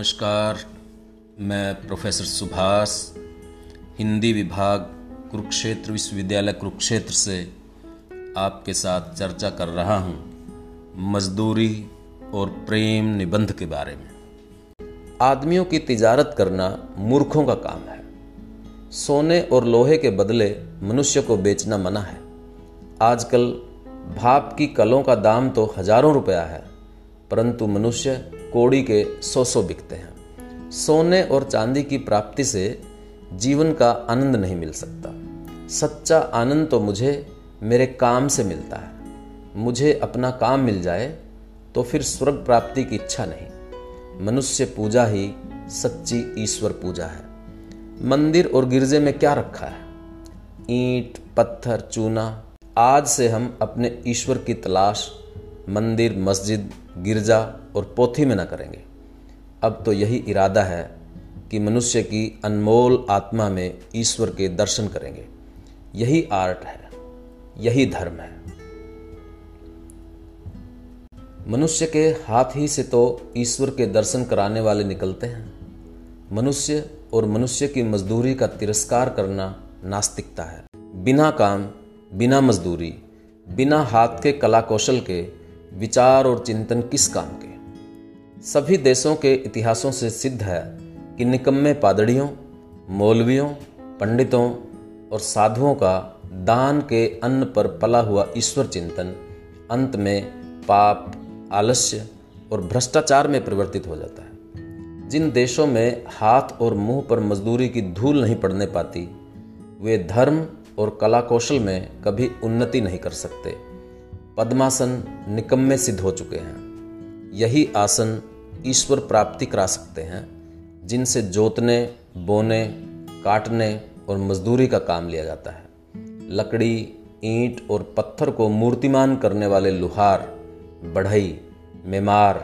नमस्कार, मैं प्रोफेसर सुभाष, हिंदी विभाग कुरुक्षेत्र विश्वविद्यालय कुरुक्षेत्र से आपके साथ चर्चा कर रहा हूँ मजदूरी और प्रेम निबंध के बारे में। आदमियों की तिजारत करना मूर्खों का काम है। सोने और लोहे के बदले मनुष्य को बेचना मना है। आजकल भाप की कलों का दाम तो हज़ारों रुपया है, परंतु मनुष्य कोड़ी के सौ सौ बिकते हैं। सोने और चांदी की प्राप्ति से जीवन का आनंद नहीं मिल सकता। सच्चा आनंद तो मुझे मेरे काम से मिलता है। मुझे अपना काम मिल जाए तो फिर स्वर्ग प्राप्ति की इच्छा नहीं। मनुष्य पूजा ही सच्ची ईश्वर पूजा है। मंदिर और गिरजे में क्या रखा है? ईंट, पत्थर, चूना, आज से हम अपने ईश्वर की तलाश, मंदिर, मस्जिद, गिरजा और पोथी में न करेंगे। अब तो यही इरादा है कि मनुष्य की अनमोल आत्मा में ईश्वर के दर्शन करेंगे। यही आर्ट है, यही धर्म है। मनुष्य के हाथ ही से तो ईश्वर के दर्शन कराने वाले निकलते हैं। मनुष्य और मनुष्य की मजदूरी का तिरस्कार करना नास्तिकता है। बिना काम, बिना मजदूरी, बिना हाथ के कला कौशल के विचार और चिंतन किस काम के? सभी देशों के इतिहासों से सिद्ध है कि निकम्मे पादड़ियों, मौलवियों, पंडितों और साधुओं का दान के अन्न पर पला हुआ ईश्वर चिंतन अंत में पाप, आलस्य और भ्रष्टाचार में परिवर्तित हो जाता है। जिन देशों में हाथ और मुँह पर मजदूरी की धूल नहीं पड़ने पाती, वे धर्म और कला कौशल में कभी उन्नति नहीं कर सकते। पद्मासन निकम्मे सिद्ध हो चुके हैं। यही आसन ईश्वर प्राप्ति करा सकते हैं, जिनसे जोतने, बोने, काटने और मजदूरी का काम लिया जाता है। लकड़ी, ईंट और पत्थर को मूर्तिमान करने वाले लुहार, बढ़ई, मेमार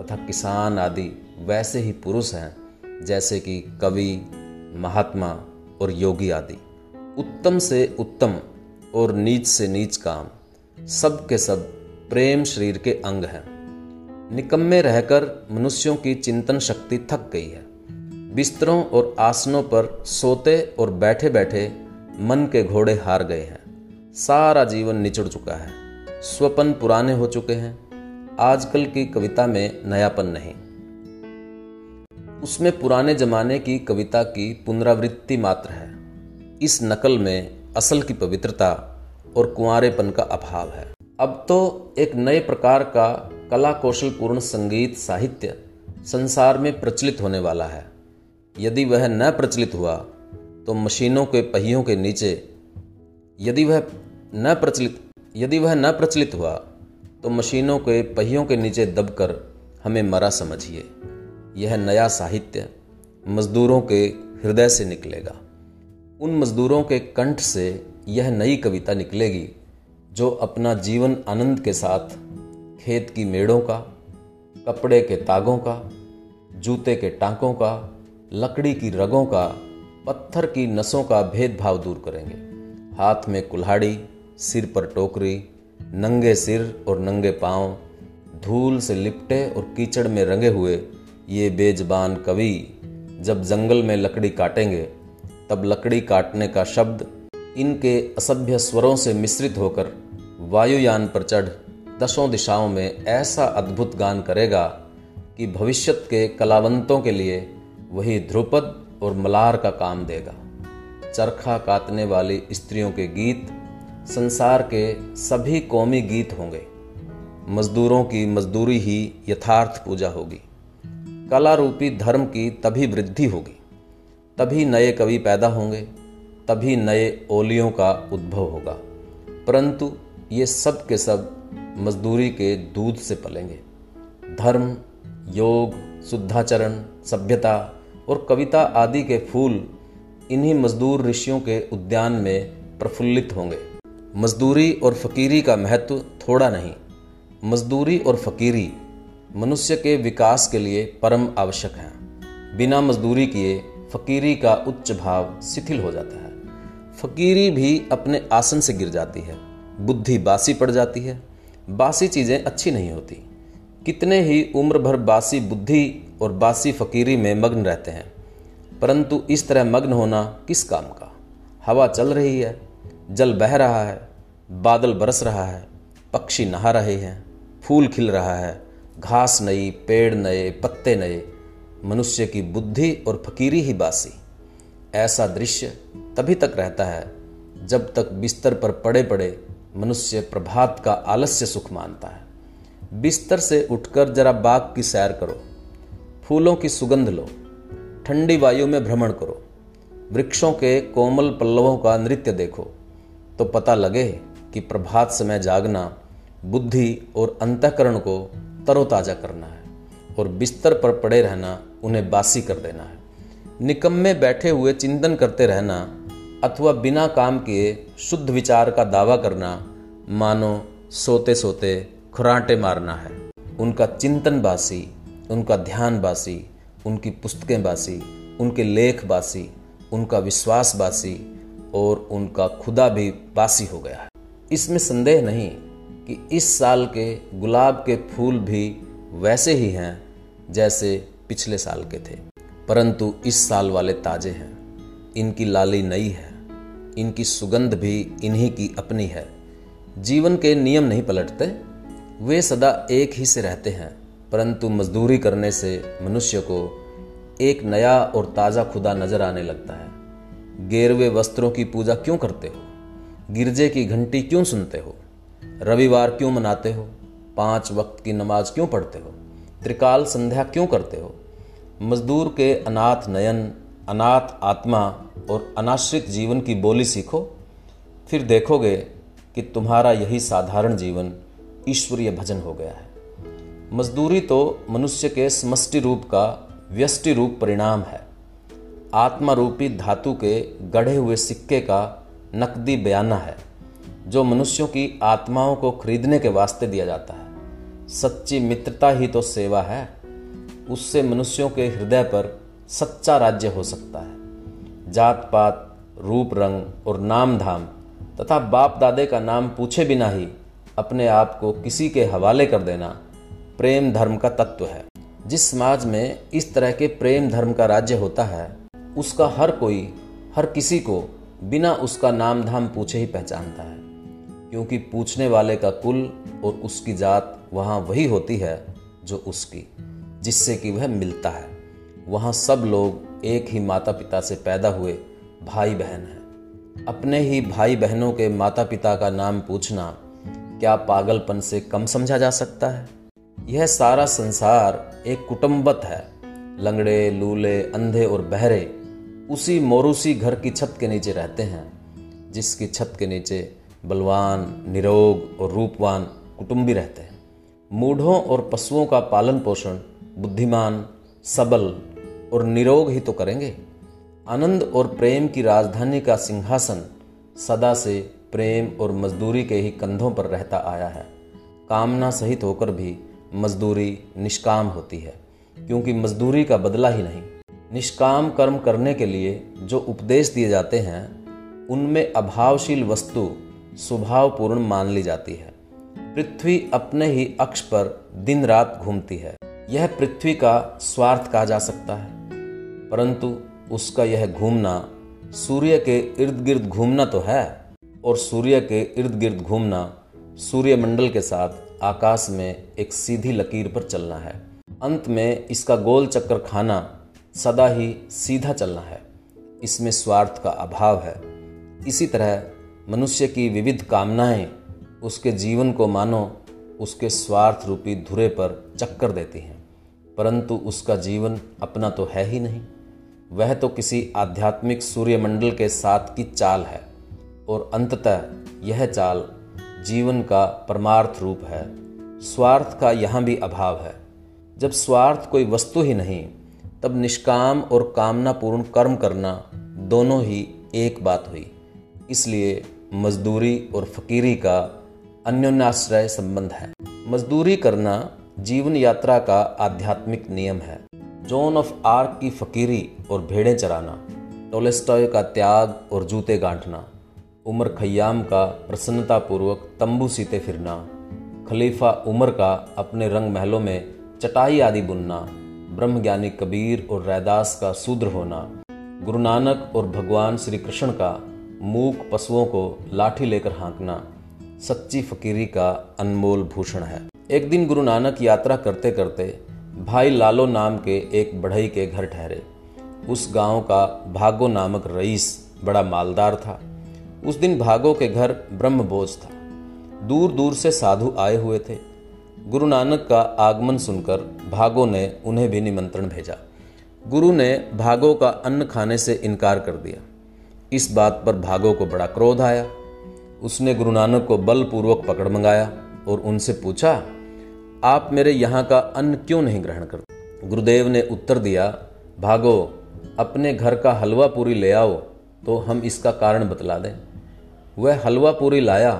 तथा किसान आदि वैसे ही पुरुष हैं, जैसे कि कवि, महात्मा और योगी आदि। उत्तम से उत्तम और नीच से नीच काम सब के सब प्रेम शरीर के अंग हैं। निकम्मे रहकर मनुष्यों की चिंतन शक्ति थक गई है। बिस्तरों और आसनों पर सोते और बैठे बैठे मन के घोड़े हार गए हैं। सारा जीवन निचड़ चुका है। स्वपन पुराने हो चुके हैं। आजकल की कविता में नयापन नहीं। उसमें पुराने जमाने की कविता की पुनरावृत्ति मात्र है। इस नकल में असल की पवित्रता और कुंवरेपन का अभाव है। अब तो एक नए प्रकार का कला कौशल पूर्ण संगीत साहित्य संसार में प्रचलित होने वाला है। यदि वह न प्रचलित हुआ तो मशीनों के पहियों के नीचे, यदि वह न प्रचलित, यदि वह न प्रचलित हुआ तो मशीनों के पहियों के नीचे दबकर हमें मरा समझिए। यह नया साहित्य मजदूरों के हृदय से निकलेगा। उन मजदूरों के कंठ से यह नई कविता निकलेगी, जो अपना जीवन आनंद के साथ खेत की मेड़ों का, कपड़े के तागों का, जूते के टांकों का, लकड़ी की रगों का, पत्थर की नसों का भेदभाव दूर करेंगे। हाथ में कुल्हाड़ी, सिर पर टोकरी, नंगे सिर और नंगे पाँव, धूल से लिपटे और कीचड़ में रंगे हुए ये बेजबान कवि जब जंगल में लकड़ी काटेंगे, तब लकड़ी काटने का शब्द इनके असभ्य स्वरों से मिश्रित होकर वायुयान पर चढ़ दसों दिशाओं में ऐसा अद्भुत गान करेगा कि भविष्यत के कलावंतों के लिए वही ध्रुपद और मलार का काम देगा। चरखा काटने वाली स्त्रियों के गीत, संसार के सभी कौमी गीत होंगे। मजदूरों की मजदूरी ही यथार्थ पूजा होगी। कला रूपी धर्म की तभी वृद्धि होगी। तभी नए कवि पैदा होंगे, तभी नए ओलियों का उद्भव होगा। परंतु ये सब के सब मजदूरी के दूध से पलेंगे। धर्म, योग, शुद्धाचरण, सभ्यता और कविता आदि के फूल इन्हीं मजदूर ऋषियों के उद्यान में प्रफुल्लित होंगे। मजदूरी और फकीरी का महत्व थोड़ा नहीं। मजदूरी और फकीरी मनुष्य के विकास के लिए परम आवश्यक हैं। बिना मजदूरी किए फकीरी का उच्च भाव शिथिल हो जाता है। फकीरी भी अपने आसन से गिर जाती है। बुद्धि बासी पड़ जाती है। बासी चीज़ें अच्छी नहीं होती। कितने ही उम्र भर बासी बुद्धि और बासी फकीरी में मग्न रहते हैं, परंतु इस तरह मग्न होना किस काम का? हवा चल रही है, जल बह रहा है, बादल बरस रहा है, पक्षी नहा रहे हैं, फूल खिल रहा है, घास नई, पेड़ नए, पत्ते नए, मनुष्य की बुद्धि और फकीरी ही बासी। ऐसा दृश्य तभी तक रहता है जब तक बिस्तर पर पड़े पड़े मनुष्य प्रभात का आलस्य सुख मानता है। बिस्तर से उठकर जरा बाग की सैर करो, फूलों की सुगंध लो, ठंडी वायु में भ्रमण करो, वृक्षों के कोमल पल्लवों का नृत्य देखो तो पता लगे कि प्रभात समय जागना बुद्धि और अंतकरण को तरोताजा करना है और बिस्तर पर पड़े रहना उन्हें बासी कर देना है। निकम्मे बैठे हुए चिंतन करते रहना अथवा बिना काम किए शुद्ध विचार का दावा करना मानो सोते सोते खुराटे मारना है। उनका चिंतन बासी उनका ध्यान बासी उनकी पुस्तकें बासी उनके लेख बासी उनका विश्वास बासी और उनका खुदा भी बासी हो गया है। इसमें संदेह नहीं कि इस साल के गुलाब के फूल भी वैसे ही हैं जैसे पिछले साल के थे, परंतु इस साल वाले ताजे हैं। इनकी लाली नई है। इनकी सुगंध भी इन्हीं की अपनी है। जीवन के नियम नहीं पलटते, वे सदा एक ही से रहते हैं, परंतु मजदूरी करने से मनुष्य को एक नया और ताज़ा खुदा नज़र आने लगता है। गेरवे वस्त्रों की पूजा क्यों करते हो? गिरजे की घंटी क्यों सुनते हो? रविवार क्यों मनाते हो? पाँच वक्त की नमाज़ क्यों पढ़ते हो? त्रिकाल संध्या क्यों करते हो? मजदूर के अनाथ नयन अनाथ आत्मा और अनाश्रित जीवन की बोली सीखो, फिर देखोगे कि तुम्हारा यही साधारण जीवन ईश्वरीय भजन हो गया है। मजदूरी तो मनुष्य के समष्टि रूप का व्यष्टि रूप परिणाम है। आत्मा रूपी धातु के गढ़े हुए सिक्के का नकदी बयाना है, जो मनुष्यों की आत्माओं को खरीदने के वास्ते दिया जाता है। सच्ची मित्रता ही तो सेवा है। उससे मनुष्यों के हृदय पर सच्चा राज्य हो सकता है। जात, पात, रूप, रंग और नाम, धाम तथा बाप दादे का नाम पूछे बिना ही अपने आप को किसी के हवाले कर देना प्रेम धर्म का तत्व है। जिस समाज में इस तरह के प्रेम धर्म का राज्य होता है, उसका हर कोई, हर किसी को बिना उसका नाम, धाम पूछे ही पहचानता है। क्योंकि पूछने वाले का कुल और उसकी जात वहाँ वही होती है जो उसकी, जिससे कि वह मिलता है। वहाँ सब लोग एक ही माता पिता से पैदा हुए भाई बहन हैं। अपने ही भाई बहनों के माता पिता का नाम पूछना क्या पागलपन से कम समझा जा सकता है? यह सारा संसार एक कुटुंबत है। लंगड़े, लूले, अंधे और बहरे उसी मोरूसी घर की छत के नीचे रहते हैं, जिसकी छत के नीचे बलवान, निरोग और रूपवान कुटुंबी रहते हैं। मूढ़ों और पशुओं का पालन पोषण बुद्धिमान, सबल और निरोग ही तो करेंगे। आनंद और प्रेम की राजधानी का सिंहासन सदा से प्रेम और मजदूरी के ही कंधों पर रहता आया है। कामना सहित होकर भी मजदूरी निष्काम होती है, क्योंकि मजदूरी का बदला ही नहीं। निष्काम कर्म करने के लिए जो उपदेश दिए जाते हैं, उनमें अभावशील वस्तु स्वभावपूर्ण मान ली जाती है। पृथ्वी अपने ही अक्ष पर दिन रात घूमती है। यह पृथ्वी का स्वार्थ कहा जा सकता है। परंतु उसका यह घूमना सूर्य के इर्द गिर्द घूमना तो है, और सूर्य के इर्द गिर्द घूमना सूर्य मंडल के साथ आकाश में एक सीधी लकीर पर चलना है। अंत में इसका गोल चक्कर खाना सदा ही सीधा चलना है। इसमें स्वार्थ का अभाव है। इसी तरह मनुष्य की विविध कामनाएँ उसके जीवन को मानो उसके स्वार्थ रूपी धुरे पर चक्कर देती हैं, परंतु उसका जीवन अपना तो है ही नहीं। वह तो किसी आध्यात्मिक सूर्यमंडल के साथ की चाल है, और अंततः यह चाल जीवन का परमार्थ रूप है। स्वार्थ का यहाँ भी अभाव है। जब स्वार्थ कोई वस्तु ही नहीं, तब निष्काम और कामनापूर्ण कर्म करना दोनों ही एक बात हुई। इसलिए मजदूरी और फकीरी का अन्योन्याश्रय संबंध है। मजदूरी करना जीवन यात्रा का आध्यात्मिक नियम है। जोन ऑफ़ आर्क की फकीरी और भेड़ें चराना, टोलेस्टॉय का त्याग और जूते गांठना, उमर खयाम का प्रसन्नतापूर्वक तंबू सीते फिरना, खलीफा उमर का अपने रंग महलों में चटाई आदि बुनना, ब्रह्मज्ञानी कबीर और रैदास का शूद्र होना, गुरु नानक और भगवान श्री कृष्ण का मूक पशुओं को लाठी लेकर हाँकना, सच्ची फकीरी का अनमोल भूषण है। एक दिन गुरु नानक यात्रा करते करते भाई लालो नाम के एक बढ़ई के घर ठहरे। उस गाँव का भागो नामक रईस बड़ा मालदार था। उस दिन भागो के घर ब्रह्म बोझ था। दूर दूर से साधु आए हुए थे। गुरु नानक का आगमन सुनकर भागो ने उन्हें भी निमंत्रण भेजा। गुरु ने भागो का अन्न खाने से इनकार कर दिया। इस बात पर भागो को बड़ा क्रोध आया। उसने गुरु नानक को बलपूर्वक पकड़ मंगाया और उनसे पूछा आप मेरे यहाँ का अन्न क्यों नहीं ग्रहण करते? गुरुदेव ने उत्तर दिया, भागो, अपने घर का हलवा पूरी ले आओ तो हम इसका कारण बतला दें। वह हलवा पूरी लाया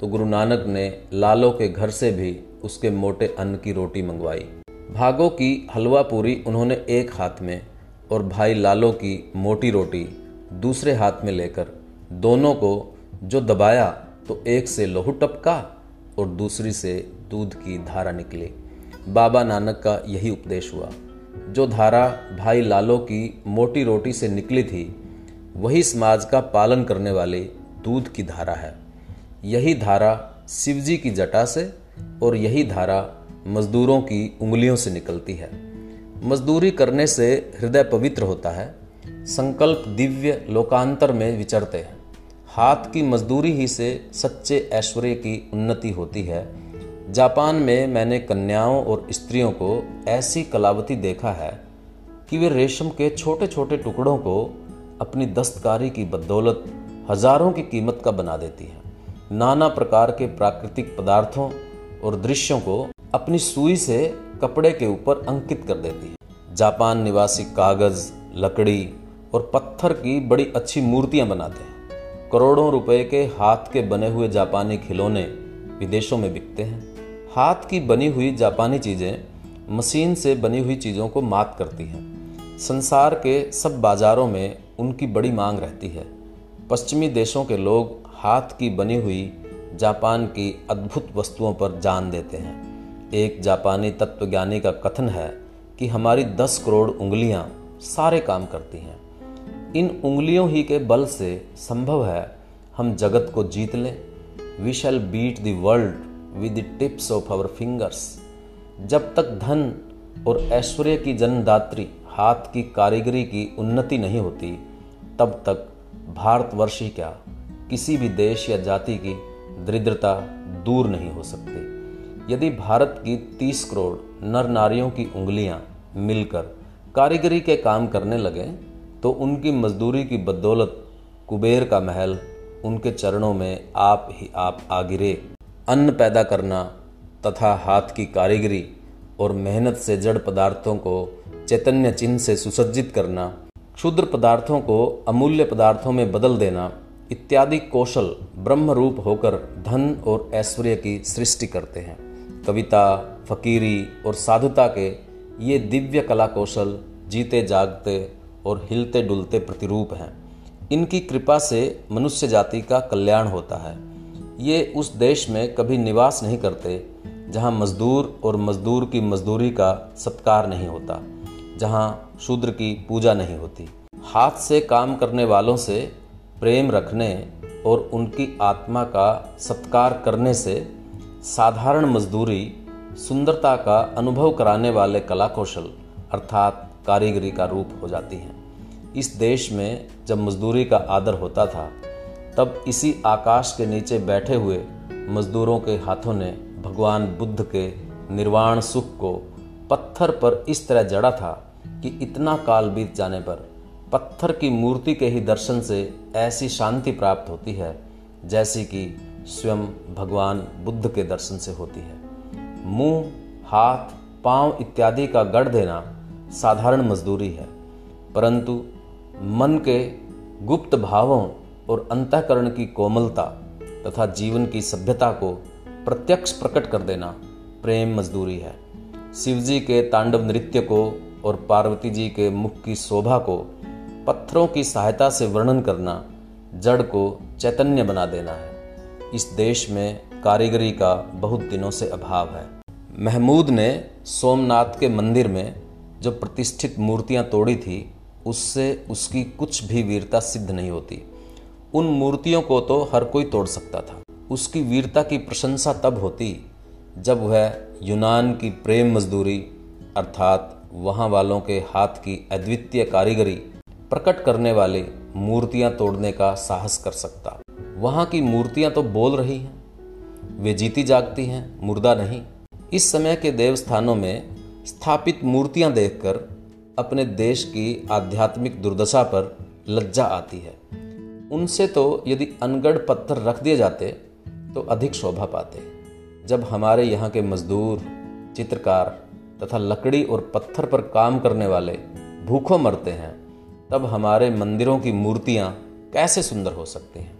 तो गुरु नानक ने लालो के घर से भी उसके मोटे अन्न की रोटी मंगवाई। भागो की हलवा पूरी उन्होंने एक हाथ में और भाई लालो की मोटी रोटी दूसरे हाथ में लेकर दोनों को जो दबाया तो एक से लोहू टपका और दूसरी से दूध की धारा निकली। बाबा नानक का यही उपदेश हुआ। जो धारा भाई लालो की मोटी रोटी से निकली थी, वही समाज का पालन करने वाली दूध की धारा है। यही धारा शिवजी की जटा से और यही धारा मजदूरों की उंगलियों से निकलती है। मजदूरी करने से हृदय पवित्र होता है। संकल्प दिव्य लोकांतर में विचरते हैं। हाथ की मजदूरी ही से सच्चे ऐश्वर्य की उन्नति होती है। जापान में मैंने कन्याओं और स्त्रियों को ऐसी कलावती देखा है कि वे रेशम के छोटे छोटे टुकड़ों को अपनी दस्तकारी की बदौलत हज़ारों की कीमत का बना देती है। नाना प्रकार के प्राकृतिक पदार्थों और दृश्यों को अपनी सुई से कपड़े के ऊपर अंकित कर देती है। जापान निवासी कागज़, लकड़ी और पत्थर की बड़ी अच्छी मूर्तियाँ बनाते हैं। करोड़ों रुपए के हाथ के बने हुए जापानी खिलौने विदेशों में बिकते हैं। हाथ की बनी हुई जापानी चीज़ें मशीन से बनी हुई चीज़ों को मात करती हैं। संसार के सब बाजारों में उनकी बड़ी मांग रहती है। पश्चिमी देशों के लोग हाथ की बनी हुई जापान की अद्भुत वस्तुओं पर जान देते हैं। एक जापानी तत्वज्ञानी का कथन है कि हमारी दस करोड़ उंगलियाँ सारे काम करती हैं। इन उंगलियों ही के बल से संभव है हम जगत को जीत लें। We shall beat the world with tips of our fingers. जब तक धन और ऐश्वर्य की जन्मदात्री हाथ की कारीगरी की उन्नति नहीं होती, तब तक भारतवर्ष ही क्या किसी भी देश या जाति की दरिद्रता दूर नहीं हो सकती। यदि भारत की तीस करोड़ नर नारियों की उंगलियाँ मिलकर कारीगरी के काम करने लगे तो उनकी मजदूरी की बदौलत कुबेर का महल उनके चरणों में आप ही आप आ गिरे अन्न पैदा करना तथा हाथ की कारीगरी और मेहनत से जड़ पदार्थों को चैतन्य चिन्ह से सुसज्जित करना, क्षुद्र पदार्थों को अमूल्य पदार्थों में बदल देना इत्यादि कौशल ब्रह्म रूप होकर धन और ऐश्वर्य की सृष्टि करते हैं। कविता, फकीरी और साधुता के ये दिव्य कला कौशल जीते जागते और हिलते डुलते प्रतिरूप हैं। इनकी कृपा से मनुष्य जाति का कल्याण होता है। ये उस देश में कभी निवास नहीं करते, जहाँ मजदूर और मजदूर की मजदूरी का सत्कार नहीं होता, जहाँ शूद्र की पूजा नहीं होती। हाथ से काम करने वालों से प्रेम रखने और उनकी आत्मा का सत्कार करने से साधारण मजदूरी सुंदरता का अनुभव कराने वाले कला कौशल अर्थात कारीगरी का रूप हो जाती हैं। इस देश में जब मजदूरी का आदर होता था तब इसी आकाश के नीचे बैठे हुए मजदूरों के हाथों ने भगवान बुद्ध के निर्वाण सुख को पत्थर पर इस तरह जड़ा था कि इतना काल बीत जाने पर पत्थर की मूर्ति के ही दर्शन से ऐसी शांति प्राप्त होती है जैसी कि स्वयं भगवान बुद्ध के दर्शन से होती है। मुँह, हाथ, पाँव इत्यादि का गढ़ देना साधारण मजदूरी है, परंतु मन के गुप्त भावों और अंतकरण की कोमलता तथा जीवन की सभ्यता को प्रत्यक्ष प्रकट कर देना प्रेम मजदूरी है। शिवजी के तांडव नृत्य को और पार्वती जी के मुख की शोभा को पत्थरों की सहायता से वर्णन करना जड़ को चैतन्य बना देना है। इस देश में कारीगरी का बहुत दिनों से अभाव है। महमूद ने सोमनाथ के मंदिर में जो प्रतिष्ठित मूर्तियाँ तोड़ी थी, उससे उसकी कुछ भी वीरता सिद्ध नहीं होती। उन मूर्तियों को तो हर कोई तोड़ सकता था। उसकी वीरता की प्रशंसा तब होती जब वह यूनान की प्रेम मजदूरी, अर्थात वहाँ वालों के हाथ की अद्वितीय कारीगरी, प्रकट करने वाली मूर्तियाँ तोड़ने का साहस कर सकता। वहाँ की मूर्तियाँ तो बोल रही हैं, वे जीती जागती हैं, मुर्दा नहीं। इस समय के देवस्थानों में स्थापित मूर्तियाँ देखकर अपने देश की आध्यात्मिक दुर्दशा पर लज्जा आती है। उनसे तो यदि अनगढ़ पत्थर रख दिए जाते तो अधिक शोभा पाते। जब हमारे यहाँ के मजदूर, चित्रकार तथा लकड़ी और पत्थर पर काम करने वाले भूखों मरते हैं, तब हमारे मंदिरों की मूर्तियाँ कैसे सुंदर हो सकती हैं?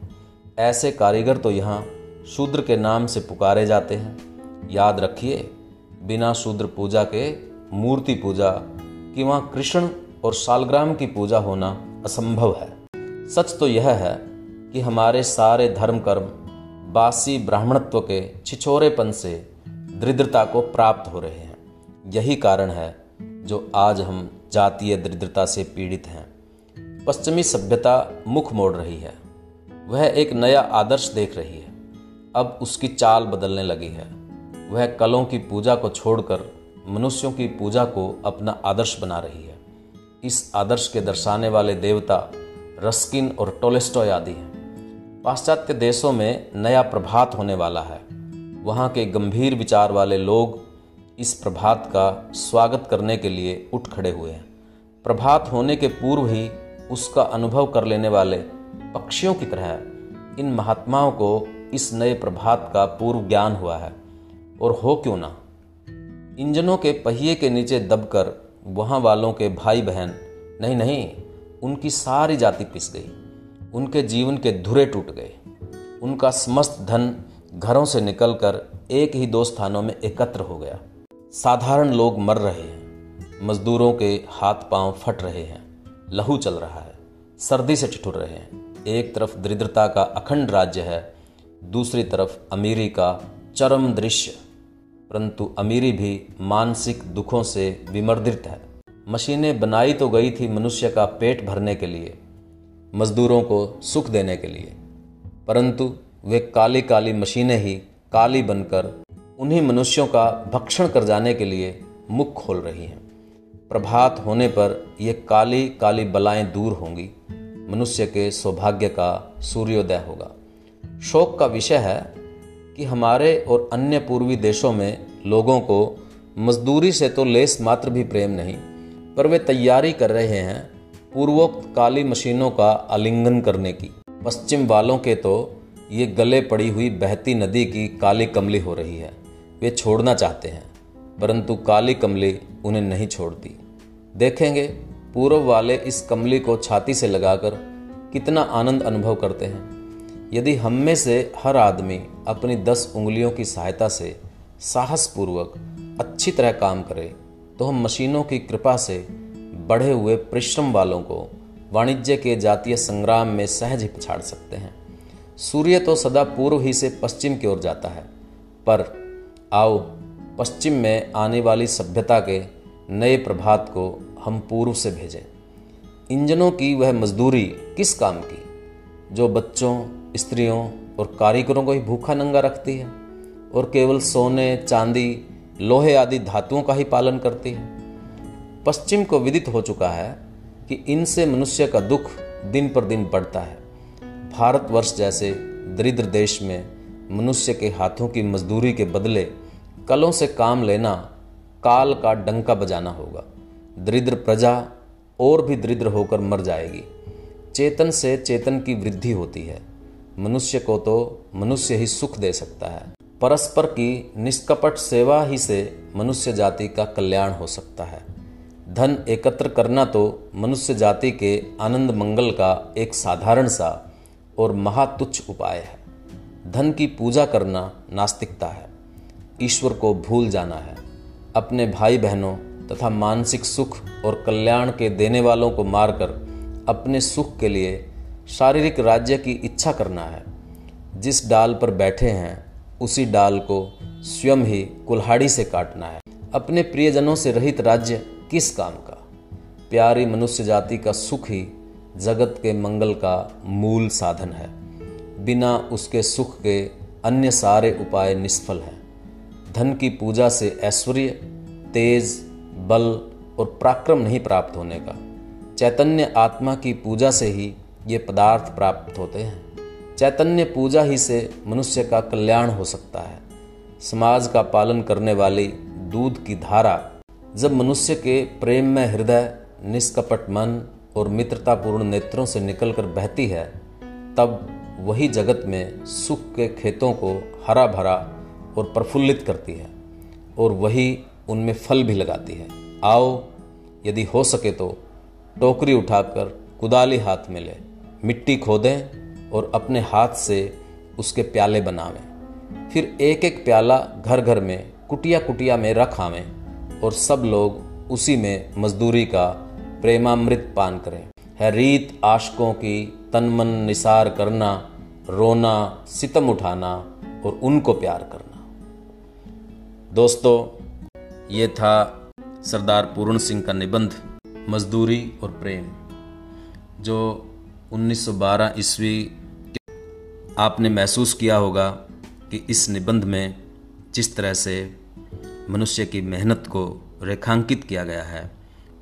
ऐसे कारीगर तो यहाँ शूद्र के नाम से पुकारे जाते हैं। याद रखिए, बिना शूद्र पूजा के मूर्ति पूजा, कि वहाँ कृष्ण और शालग्राम की पूजा होना असंभव है। सच तो यह है कि हमारे सारे धर्म कर्म बासी ब्राह्मणत्व के छिछोरेपन से दरिद्रता को प्राप्त हो रहे हैं। यही कारण है जो आज हम जातीय दरिद्रता से पीड़ित हैं। पश्चिमी सभ्यता मुख मोड़ रही है। वह एक नया आदर्श देख रही है। अब उसकी चाल बदलने लगी है। वह कलों की पूजा को छोड़कर मनुष्यों की पूजा को अपना आदर्श बना रही है। इस आदर्श के दर्शाने वाले देवता रस्किन और टोलेस्टोय आदि हैं। पाश्चात्य देशों में नया प्रभात होने वाला है। वहाँ के गंभीर विचार वाले लोग इस प्रभात का स्वागत करने के लिए उठ खड़े हुए हैं। प्रभात होने के पूर्व ही उसका अनुभव कर लेने वाले पक्षियों की तरह इन महात्माओं को इस नए प्रभात का पूर्व ज्ञान हुआ है। और हो क्यों ना? इंजनों के पहिए के नीचे दबकर वहाँ वालों के भाई बहन नहीं नहीं उनकी सारी जाति पिस गई, उनके जीवन के धुरे टूट गए। उनका समस्त धन घरों से निकलकर एक ही दो स्थानों में एकत्र हो गया। साधारण लोग मर रहे हैं, मजदूरों के हाथ पाँव फट रहे हैं, लहू चल रहा है, सर्दी से ठिठुर रहे हैं। एक तरफ़ दरिद्रता का अखंड राज्य है, दूसरी तरफ़ अमीरी का चरम दृश्य, परंतु अमीरी भी मानसिक दुखों से विमर्दित है। मशीनें बनाई तो गई थी मनुष्य का पेट भरने के लिए, मजदूरों को सुख देने के लिए। परंतु वे काली काली मशीनें ही काली बनकर उन्हीं मनुष्यों का भक्षण कर जाने के लिए मुख खोल रही हैं। प्रभात होने पर ये काली काली बलाएँ दूर होंगी। मनुष्य के सौभाग्य का सूर्योदय होगा। शोक का विषय है कि हमारे और अन्य पूर्वी देशों में लोगों को मजदूरी से तो लेस मात्र भी प्रेम नहीं पर वे तैयारी कर रहे हैं पूर्वोक्त काली मशीनों का आलिंगन करने की। पश्चिम वालों के तो ये गले पड़ी हुई बहती नदी की काली कमली हो रही है। वे छोड़ना चाहते हैं, परंतु काली कमली उन्हें नहीं छोड़ती। देखेंगे, पूर्व वाले इस कमली को छाती से लगाकर कितना आनंद अनुभव करते हैं। यदि हम में से हर आदमी अपनी दस उंगलियों की सहायता से साहसपूर्वक अच्छी तरह काम करे तो हम मशीनों की कृपा से बढ़े हुए परिश्रम वालों को वाणिज्य के जातीय संग्राम में सहज ही पछाड़ सकते हैं। सूर्य तो सदा पूर्व ही से पश्चिम की ओर जाता है, पर आओ, पश्चिम में आने वाली सभ्यता के नए प्रभात को हम पूर्व से भेजें। इंजनों की वह मजदूरी किस काम की? जो बच्चों, स्त्रियों और कारीगरों को ही भूखा नंगा रखती है, और केवल सोने, चांदी लोहे आदि धातुओं का ही पालन करती है। पश्चिम को विदित हो चुका है कि इनसे मनुष्य का दुख दिन पर दिन बढ़ता है। भारतवर्ष जैसे दरिद्र देश में मनुष्य के हाथों की मजदूरी के बदले कलों से काम लेना काल का डंका बजाना होगा। दरिद्र प्रजा और भी दरिद्र होकर मर जाएगी। चेतन से चेतन की वृद्धि होती है। मनुष्य को तो मनुष्य ही सुख दे सकता है। परस्पर की निष्कपट सेवा ही से मनुष्य जाति का कल्याण हो सकता है। धन एकत्र करना तो मनुष्य जाति के आनंद मंगल का एक साधारण सा और महातुच्छ उपाय है। धन की पूजा करना नास्तिकता है। ईश्वर को भूल जाना है। अपने भाई बहनों तथा मानसिक सुख और कल्याण के देने वालों को मारकर अपने सुख के लिए शारीरिक राज्य की इच्छा करना है। जिस डाल पर बैठे हैं उसी डाल को स्वयं ही कुल्हाड़ी से काटना है। अपने प्रियजनों से रहित राज्य किस काम का? प्यारी मनुष्य जाति का सुख ही जगत के मंगल का मूल साधन है। बिना उसके सुख के अन्य सारे उपाय निष्फल हैं। धन की पूजा से ऐश्वर्य, तेज, बल और पराक्रम नहीं प्राप्त होने का। चैतन्य आत्मा की पूजा से ही ये पदार्थ प्राप्त होते हैं। चैतन्य पूजा ही से मनुष्य का कल्याण हो सकता है। समाज का पालन करने वाली दूध की धारा जब मनुष्य के प्रेम में हृदय, निष्कपट मन और मित्रतापूर्ण नेत्रों से निकलकर बहती है, तब वही जगत में सुख के खेतों को हरा भरा और प्रफुल्लित करती है और वही उनमें फल भी लगाती है। आओ, यदि हो सके तो टोकरी उठाकर कुदाली हाथ में ले, मिट्टी खोदें और अपने हाथ से उसके प्याले बनावें। फिर एक एक प्याला घर घर में कुटिया कुटिया में रख आवें और सब लोग उसी में मजदूरी का प्रेमामृत पान करें। है रीत आशकों की तन मन निसार करना, रोना, सितम उठाना और उनको प्यार करना। दोस्तों, ये था सरदार पूर्ण सिंह का निबंध, मजदूरी और प्रेम, जो 1912 ईस्वी आपने महसूस किया होगा कि इस निबंध में जिस तरह से मनुष्य की मेहनत को रेखांकित किया गया है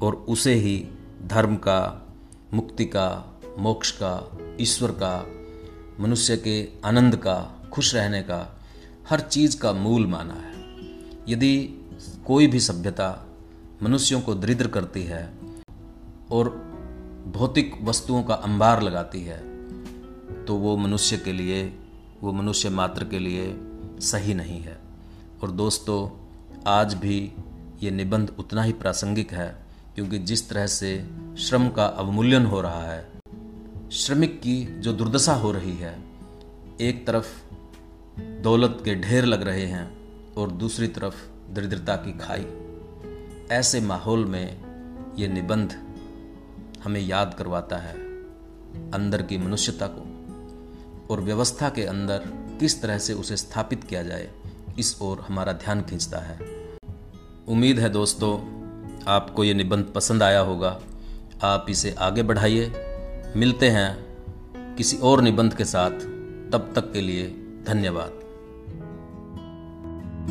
और उसे ही धर्म का, मुक्ति का, मोक्ष का, ईश्वर का, मनुष्य के आनंद का, खुश रहने का, हर चीज़ का मूल माना है। यदि कोई भी सभ्यता मनुष्यों को दरिद्र करती है और भौतिक वस्तुओं का अंबार लगाती है तो वो मनुष्य के लिए, वो मनुष्य मात्र के लिए सही नहीं है। और दोस्तों, आज भी ये निबंध उतना ही प्रासंगिक है, क्योंकि जिस तरह से श्रम का अवमूल्यन हो रहा है, श्रमिक की जो दुर्दशा हो रही है, एक तरफ़ दौलत के ढेर लग रहे हैं और दूसरी तरफ़ दरिद्रता की खाई। ऐसे माहौल में ये निबंध हमें याद करवाता है अंदर की मनुष्यता को और व्यवस्था के अंदर किस तरह से उसे स्थापित किया जाए, इस ओर हमारा ध्यान खींचता है। उम्मीद है दोस्तों, आपको ये निबंध पसंद आया होगा। आप इसे आगे बढ़ाइए। मिलते हैं किसी और निबंध के साथ। तब तक के लिए धन्यवाद।